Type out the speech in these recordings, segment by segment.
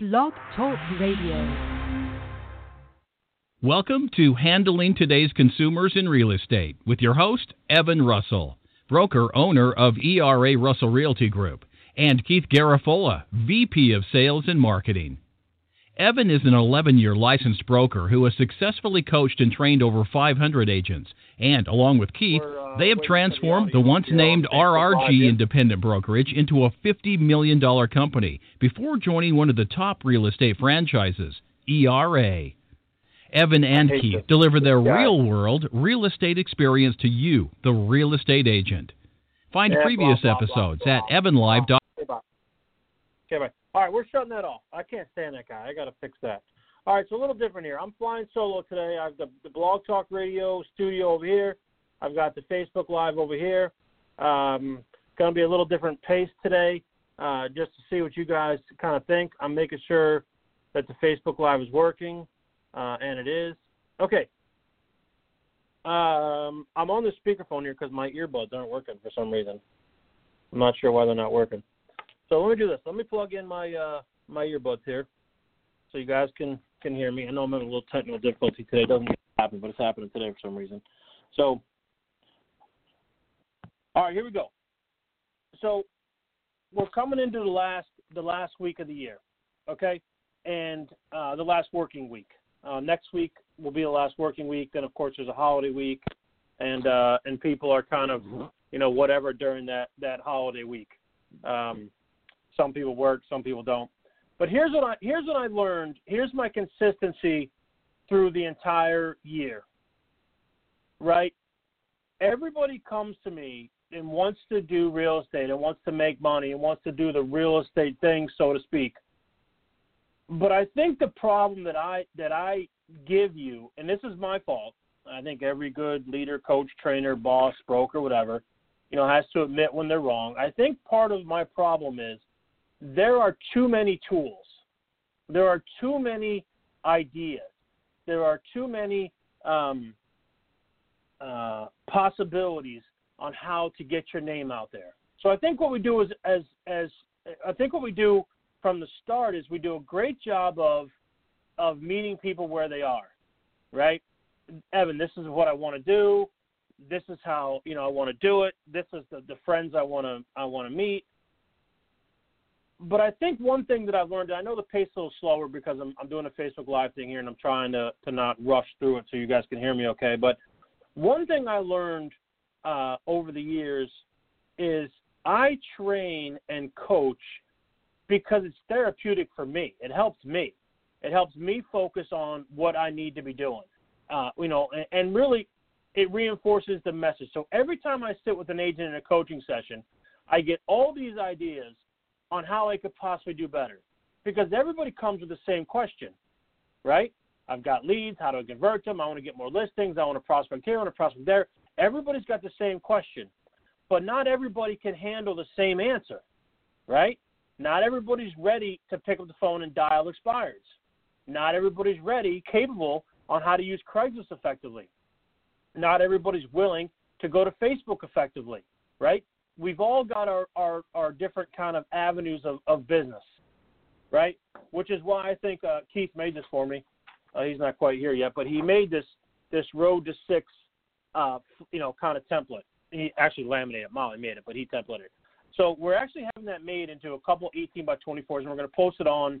Blog Talk Radio. Welcome to Handling Today's Consumers in Real Estate with your host, Evan Russell, broker owner of ERA Russell Realty Group, and Keith Garafola, VP of Sales and Marketing. Evan is an 11 year licensed broker who has successfully coached and trained over 500 agents. And along with Keith, uh, they have transformed the once named RRG independent brokerage into a $50 million company before joining one of the top real estate franchises, ERA. Evan and Keith deliver their real world real estate experience to you, the real estate agent. Find previous episodes at evanlive.com. Okay, bye. All right, we're shutting that off. I can't stand that guy. I got to fix that. All right, so a little different here. I'm flying solo today. I've got the Blog Talk Radio studio over here. I've got the Facebook Live over here. Um, going to be a little different pace today, uh, just to see what you guys kind of think. I'm making sure that the Facebook Live is working, uh, and it is. Okay. Um, I'm on the speakerphone here because my earbuds aren't working for some reason. I'm not sure why they're not working. So let me do this. Let me plug in my uh, my earbuds here, so you guys can can hear me. I know I'm having a little technical difficulty today. It doesn't happen, but it's happening today for some reason. So, all right, here we go. So we're coming into the last the last week of the year, okay, and uh, the last working week. Uh, next week will be the last working week. Then of course there's a holiday week, and uh, and people are kind of you know whatever during that that holiday week. Um, some people work, some people don't. But here's what I here's what I learned. Here's my consistency through the entire year. Right? Everybody comes to me and wants to do real estate and wants to make money and wants to do the real estate thing, so to speak. But I think the problem that I that I give you, and this is my fault. I think every good leader, coach, trainer, boss, broker, whatever, you know, has to admit when they're wrong. I think part of my problem is there are too many tools. There are too many ideas. There are too many um, uh, possibilities on how to get your name out there. So I think what we do is as as I think what we do from the start is we do a great job of of meeting people where they are, right? Evan, this is what I want to do. This is how you know I want to do it. This is the, the friends I want to I want to meet but I think one thing that I've learned, I know the pace is a little slower because I'm, I'm doing a Facebook Live thing here and I'm trying to, to not rush through it so you guys can hear me okay. But one thing I learned uh, over the years is I train and coach because it's therapeutic for me. It helps me. It helps me focus on what I need to be doing. Uh, you know, and, and really it reinforces the message. So every time I sit with an agent in a coaching session, I get all these ideas on how I could possibly do better. Because everybody comes with the same question, right? I've got leads, how do I convert them? I want to get more listings, I want to prospect here, I want to prospect there. Everybody's got the same question. But not everybody can handle the same answer, right? Not everybody's ready to pick up the phone and dial expires. Not everybody's ready, capable on how to use Craigslist effectively. Not everybody's willing to go to Facebook effectively, right? We've all got our, our, our different kind of avenues of, of business, right? Which is why I think uh, Keith made this for me. Uh, he's not quite here yet, but he made this this road to six, uh, you know, kind of template. He actually laminated. Molly made it, but he templated it. So we're actually having that made into a couple 18 by 24s, and we're going to post it on,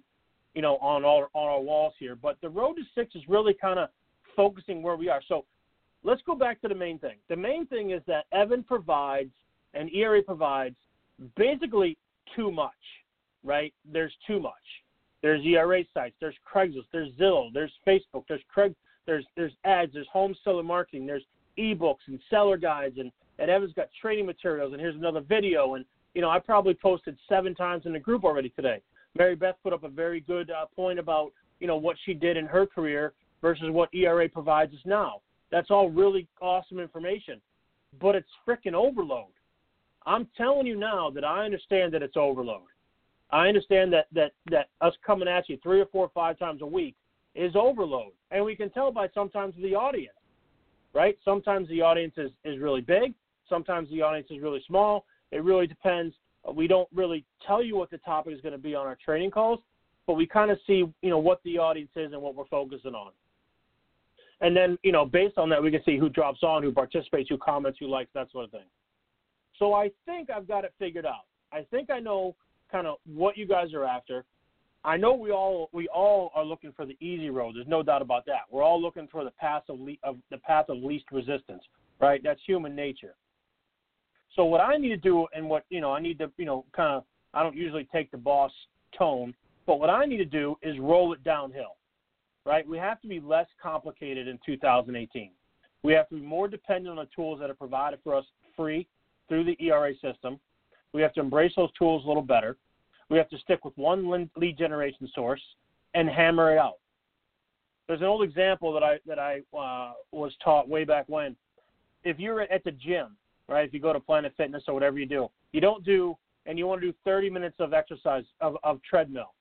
you know, on all on our walls here. But the road to six is really kind of focusing where we are. So let's go back to the main thing. The main thing is that Evan provides and ERA provides basically too much, right? There's too much. There's ERA sites, there's Craigslist, there's Zillow, there's Facebook, there's Craig, there's there's ads, there's home seller marketing, there's ebooks and seller guides, and and Evan's got training materials, and here's another video, and you know I probably posted seven times in the group already today. Mary Beth put up a very good uh, point about you know what she did in her career versus what ERA provides us now. That's all really awesome information, but it's freaking overload. I'm telling you now that I understand that it's overload. I understand that that that us coming at you three or four or five times a week is overload, and we can tell by sometimes the audience, right? Sometimes the audience is is really big, sometimes the audience is really small. It really depends. We don't really tell you what the topic is going to be on our training calls, but we kind of see, you know, what the audience is and what we're focusing on. And then, you know, based on that, we can see who drops on, who participates, who comments, who likes, that sort of thing. So I think I've got it figured out. I think I know kind of what you guys are after. I know we all we all are looking for the easy road. There's no doubt about that. We're all looking for the path of, le- of the path of least resistance, right? That's human nature. So what I need to do, and what you know, I need to you know kind of I don't usually take the boss tone, but what I need to do is roll it downhill, right? We have to be less complicated in 2018. We have to be more dependent on the tools that are provided for us free through the ERA system. We have to embrace those tools a little better. We have to stick with one lead generation source and hammer it out. There's an old example that I that I uh, was taught way back when. If you're at the gym, right? If you go to Planet Fitness or whatever you do, you don't do and you want to do 30 minutes of exercise of, of treadmill,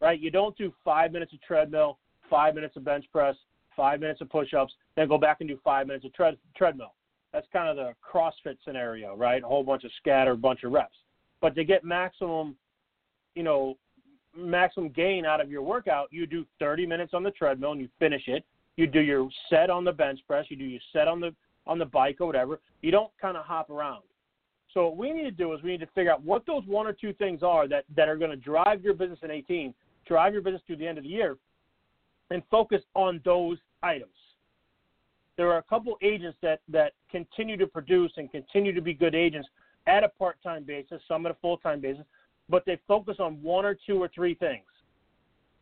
right? You don't do five minutes of treadmill, five minutes of bench press, five minutes of push-ups, then go back and do five minutes of tread, treadmill. That's kind of the CrossFit scenario, right? A whole bunch of scatter, bunch of reps. But to get maximum, you know, maximum gain out of your workout, you do 30 minutes on the treadmill and you finish it. You do your set on the bench press. You do your set on the on the bike or whatever. You don't kind of hop around. So what we need to do is we need to figure out what those one or two things are that that are going to drive your business in 18, drive your business through the end of the year, and focus on those items there are a couple agents that that continue to produce and continue to be good agents at a part-time basis, some at a full-time basis, but they focus on one or two or three things.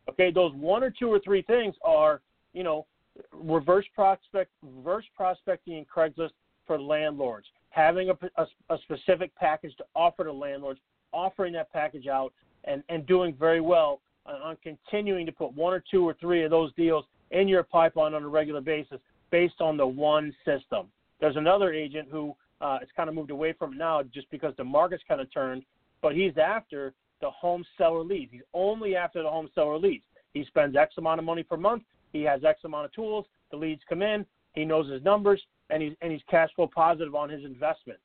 Okay, those one or two or three things are, you know, reverse prospect, reverse prospecting in Craigslist for landlords, having a, a, a specific package to offer to landlords, offering that package out, and and doing very well on, on continuing to put one or two or three of those deals in your pipeline on a regular basis based on the one system. There's another agent who uh, has kind of moved away from it now just because the market's kind of turned, but he's after the home seller leads. He's only after the home seller leads. He spends X amount of money per month. He has X amount of tools. The leads come in. He knows his numbers, and he's and he's cash flow positive on his investment,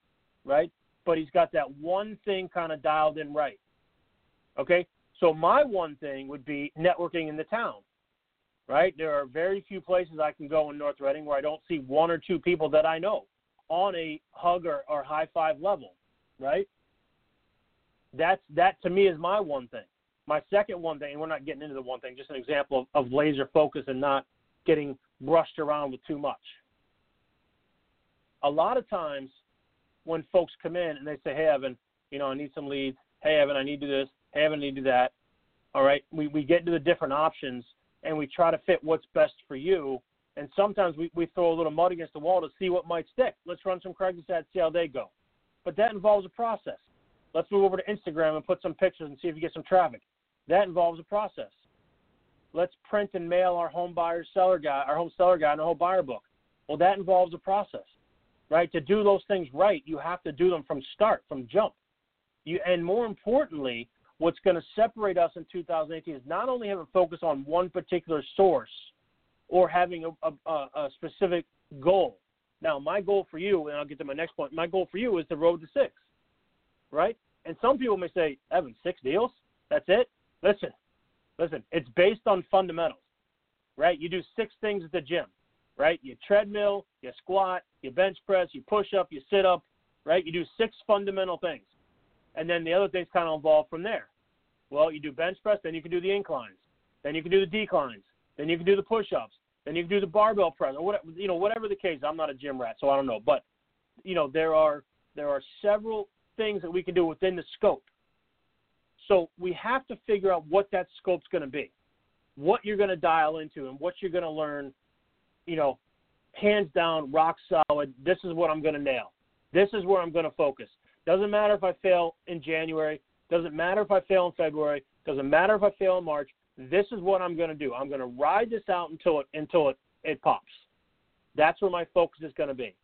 right? But he's got that one thing kind of dialed in right. Okay, so my one thing would be networking in the town right? There are very few places I can go in North Reading where I don't see one or two people that I know on a hug or, or high five level, right? That's that to me is my one thing. My second one thing, and we're not getting into the one thing, just an example of, of laser focus and not getting brushed around with too much. A lot of times when folks come in and they say, Hey Evan, you know, I need some leads, hey Evan, I need to do this, hey Evan, I need to do that. All right, we, we get into the different options and we try to fit what's best for you. And sometimes we, we throw a little mud against the wall to see what might stick. Let's run some Craigslist ads, see how they go. But that involves a process. Let's move over to Instagram and put some pictures and see if you get some traffic. That involves a process. Let's print and mail our home buyer seller guide, our home seller guide, and a home buyer book. Well, that involves a process, right? To do those things right, you have to do them from start, from jump. You, and more importantly, what's going to separate us in 2018 is not only having a focus on one particular source or having a, a, a, specific goal. Now, my goal for you, and I'll get to my next point, my goal for you is the road to six, right? And some people may say, Evan, six deals? That's it? Listen, listen, it's based on fundamentals, right? You do six things at the gym, right? You treadmill, you squat, you bench press, you push up, you sit up, right? You do six fundamental things and then the other things kind of evolve from there. Well, you do bench press, then you can do the inclines, then you can do the declines, then you can do the push-ups, then you can do the barbell press, or whatever you know, whatever the case. I'm not a gym rat, so I don't know, but you know, there are there are several things that we can do within the scope. So we have to figure out what that scope's going to be, what you're going to dial into, and what you're going to learn. You know, hands down, rock solid. This is what I'm going to nail. This is where I'm going to focus. Doesn't matter if I fail in January. Doesn't matter if I fail in February. Doesn't matter if I fail in March. This is what I'm going to do. I'm going to ride this out until it until it, it pops. That's where my focus is going to be.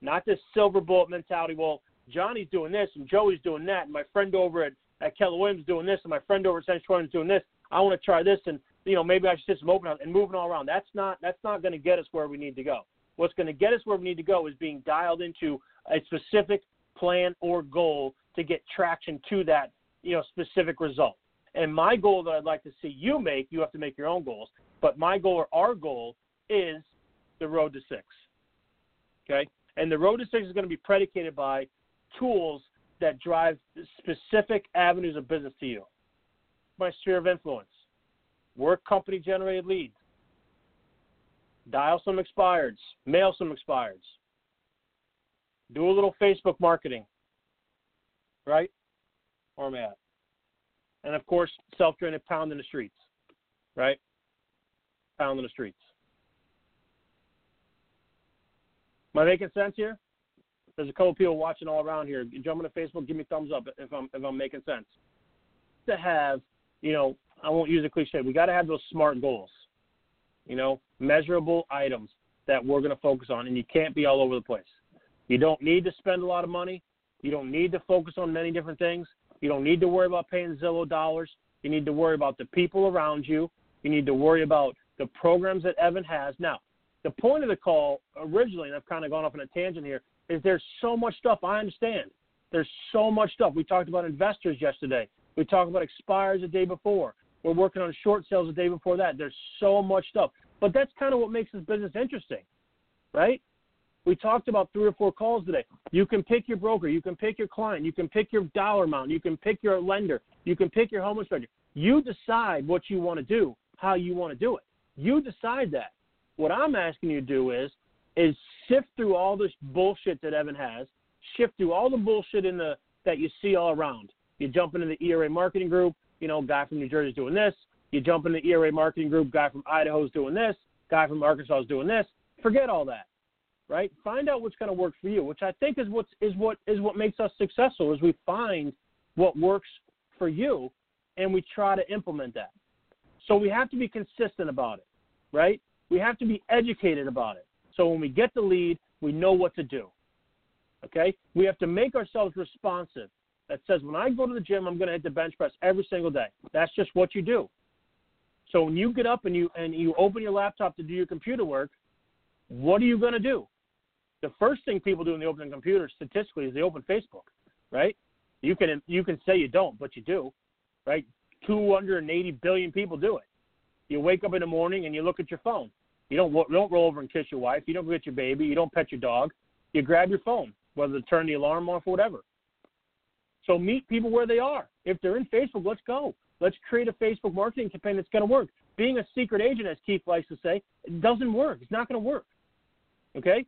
Not this silver bullet mentality. Well, Johnny's doing this and Joey's doing that, and my friend over at, at Keller Williams is doing this, and my friend over at Central is doing this. I want to try this, and you know maybe I should just open up and moving all around. That's not that's not going to get us where we need to go. What's going to get us where we need to go is being dialed into a specific plan or goal to get traction to that you know specific result. And my goal that I'd like to see you make, you have to make your own goals. But my goal or our goal is the road to six. Okay? And the road to six is going to be predicated by tools that drive specific avenues of business to you. My sphere of influence, work company generated leads, dial some expireds, mail some expireds, do a little Facebook marketing, right? Am And of course, self trained pound in the streets, right? Pound in the streets. Am I making sense here? There's a couple people watching all around here. Jump into Facebook, give me thumbs up if I'm if I'm making sense. To have, you know, I won't use a cliche. We got to have those smart goals. You know, measurable items that we're going to focus on, and you can't be all over the place. You don't need to spend a lot of money. You don't need to focus on many different things. You don't need to worry about paying Zillow dollars. You need to worry about the people around you. You need to worry about the programs that Evan has. Now, the point of the call originally, and I've kind of gone off on a tangent here, is there's so much stuff. I understand. There's so much stuff. We talked about investors yesterday. We talked about expires the day before. We're working on short sales the day before that. There's so much stuff. But that's kind of what makes this business interesting, right? We talked about three or four calls today. You can pick your broker, you can pick your client, you can pick your dollar amount, you can pick your lender, you can pick your home inspector. You decide what you want to do, how you want to do it. You decide that. What I'm asking you to do is is sift through all this bullshit that Evan has, shift through all the bullshit in the that you see all around. You jump into the ERA marketing group, you know, guy from New Jersey's doing this. You jump in the ERA marketing group, guy from Idaho's doing this, guy from Arkansas is doing this. Forget all that right? Find out what's going to work for you, which I think is what is what is what makes us successful. Is we find what works for you, and we try to implement that. So we have to be consistent about it, right? We have to be educated about it. So when we get the lead, we know what to do. Okay? We have to make ourselves responsive. That says when I go to the gym, I'm going to hit the bench press every single day. That's just what you do. So when you get up and you and you open your laptop to do your computer work, what are you going to do? The first thing people do in the open computer statistically is they open Facebook, right? You can you can say you don't, but you do, right? 280 billion people do it. You wake up in the morning and you look at your phone. You don't you don't roll over and kiss your wife. You don't get your baby. You don't pet your dog. You grab your phone, whether to turn the alarm off or whatever. So meet people where they are. If they're in Facebook, let's go. Let's create a Facebook marketing campaign that's going to work. Being a secret agent, as Keith likes to say, doesn't work. It's not going to work. Okay?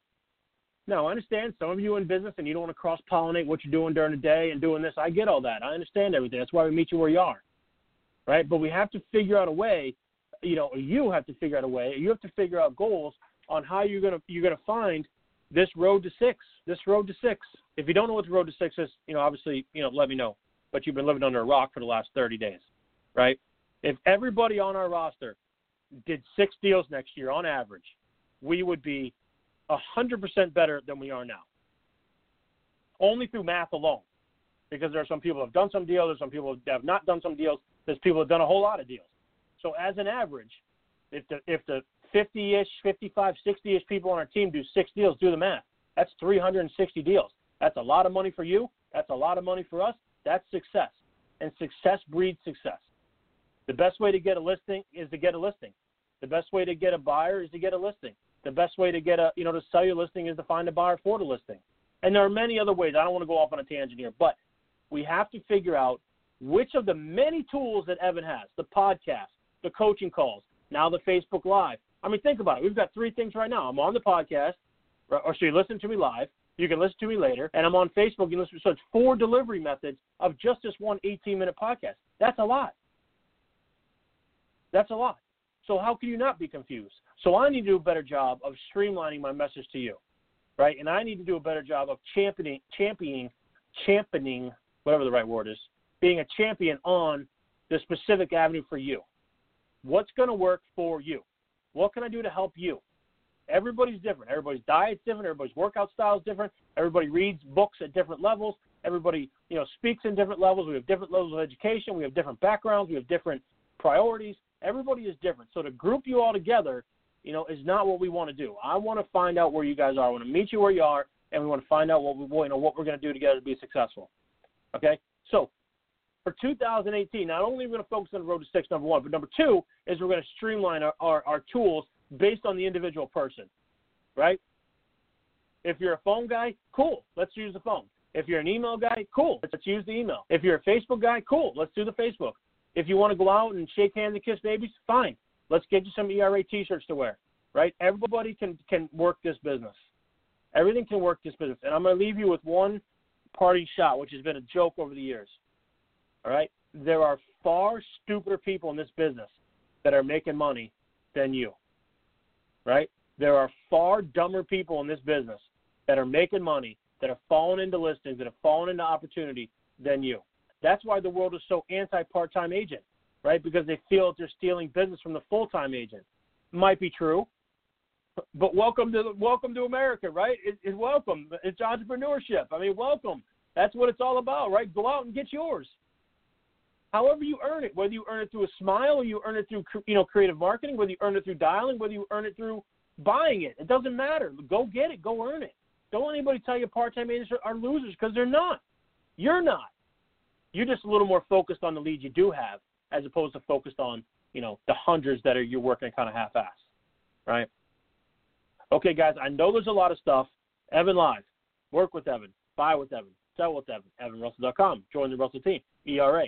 No, I understand some of you in business and you don't want to cross pollinate what you're doing during the day and doing this. I get all that. I understand everything. That's why we meet you where you are. Right? But we have to figure out a way, you know, you have to figure out a way, you have to figure out goals on how you're gonna you're gonna find this road to six. This road to six. If you don't know what the road to six is, you know, obviously, you know, let me know. But you've been living under a rock for the last thirty days. Right? If everybody on our roster did six deals next year on average, we would be 100% better than we are now. Only through math alone. Because there are some people who have done some deals, there's some people who have not done some deals, there's people who have done a whole lot of deals. So as an average, if the if the 50-ish, 55, 60-ish people on our team do six deals, do the math. That's 360 deals. That's a lot of money for you. That's a lot of money for us. That's success. And success breeds success. The best way to get a listing is to get a listing. The best way to get a buyer is to get a listing the best way to get a you know to sell your listing is to find a buyer for the listing. And there are many other ways. I don't want to go off on a tangent here, but we have to figure out which of the many tools that Evan has, the podcast, the coaching calls, now the Facebook Live. I mean, think about it. We've got three things right now. I'm on the podcast, or so you listen to me live. You can listen to me later, and I'm on Facebook. You listen. So it's four delivery methods of just this one 18-minute podcast. That's a lot. That's a lot. So how can you not be confused? So I need to do a better job of streamlining my message to you, right? And I need to do a better job of championing, championing, championing, whatever the right word is, being a champion on the specific avenue for you. What's going to work for you? What can I do to help you? Everybody's different. Everybody's diet's different. Everybody's workout style is different. Everybody reads books at different levels. Everybody, you know, speaks in different levels. We have different levels of education. We have different backgrounds. We have different priorities. Everybody is different. So to group you all together you know, is not what we want to do. I want to find out where you guys are. I want to meet you where you are, and we want to find out what we, you know, what we're going to do together to be successful. Okay, so for 2018, not only are we going to focus on the road to six, number one, but number two is we're going to streamline our, our, our tools based on the individual person, right? If you're a phone guy, cool, let's use the phone. If you're an email guy, cool, let's use the email. If you're a Facebook guy, cool, let's do the Facebook. If you want to go out and shake hands and kiss babies, fine. Let's get you some ERA T-shirts to wear, right? Everybody can can work this business. Everything can work this business, and I'm going to leave you with one party shot, which has been a joke over the years. All right, there are far stupider people in this business that are making money than you. Right? There are far dumber people in this business that are making money, that have fallen into listings, that have fallen into opportunity than you. That's why the world is so anti part time agent, right? Because they feel they're stealing business from the full time agent. Might be true, but welcome to welcome to America, right? It, it's welcome. It's entrepreneurship. I mean, welcome. That's what it's all about, right? Go out and get yours. However you earn it, whether you earn it through a smile or you earn it through you know creative marketing, whether you earn it through dialing, whether you earn it through buying it, it doesn't matter. Go get it. Go earn it. Don't let anybody tell you part-time agents are losers because they're not. You're not. You're just a little more focused on the leads you do have, as opposed to focused on you know the hundreds that are you're working kind of half-ass, right? Okay, guys, I know there's a lot of stuff. Evan Live, work with Evan, buy with Evan, sell with Evan, evanrussell.com, join the Russell team, ERA,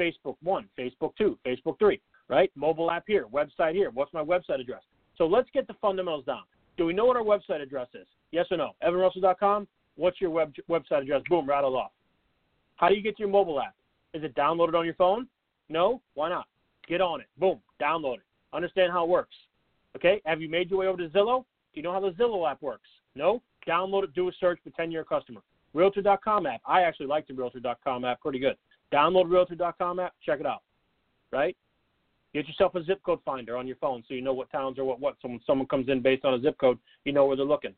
Facebook 1, Facebook 2, Facebook 3, right? Mobile app here, website here. What's my website address? So let's get the fundamentals down. Do we know what our website address is? Yes or no? evanrussell.com, what's your web, website address? Boom, rattle off. How do you get your mobile app? Is it downloaded on your phone? No? Why not? Get on it. Boom, download it. Understand how it works. Okay? Have you made your way over to Zillow? Do you know how the Zillow app works? No? Download it, do a search, pretend you're a customer. Realtor.com app. I actually like the Realtor.com app pretty good. Download Realtor.com app, check it out. Right? Get yourself a zip code finder on your phone so you know what towns or what what. So when someone comes in based on a zip code, you know where they're looking.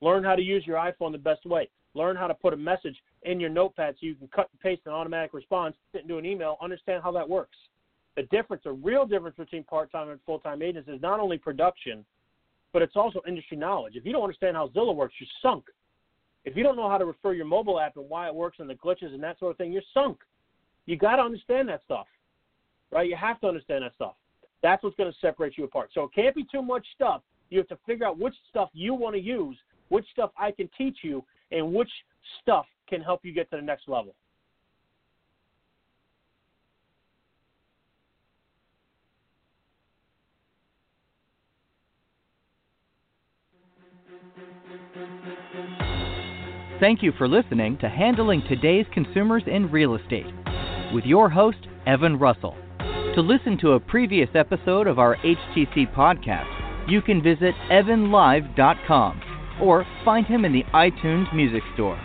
Learn how to use your iPhone the best way. Learn how to put a message in your notepad so you can cut and paste an automatic response into an email. Understand how that works. The difference, a real difference between part-time and full-time agents is not only production, but it's also industry knowledge. If you don't understand how Zillow works, you're sunk. If you don't know how to refer your mobile app and why it works and the glitches and that sort of thing, you're sunk. You got to understand that stuff, right? You have to understand that stuff. That's what's going to separate you apart. So it can't be too much stuff. You have to figure out which stuff you want to use, which stuff I can teach you, and which stuff can help you get to the next level. Thank you for listening to Handling Today's Consumers in Real Estate with your host, Evan Russell. To listen to a previous episode of our HTC podcast, you can visit evanlive.com or find him in the iTunes Music Store.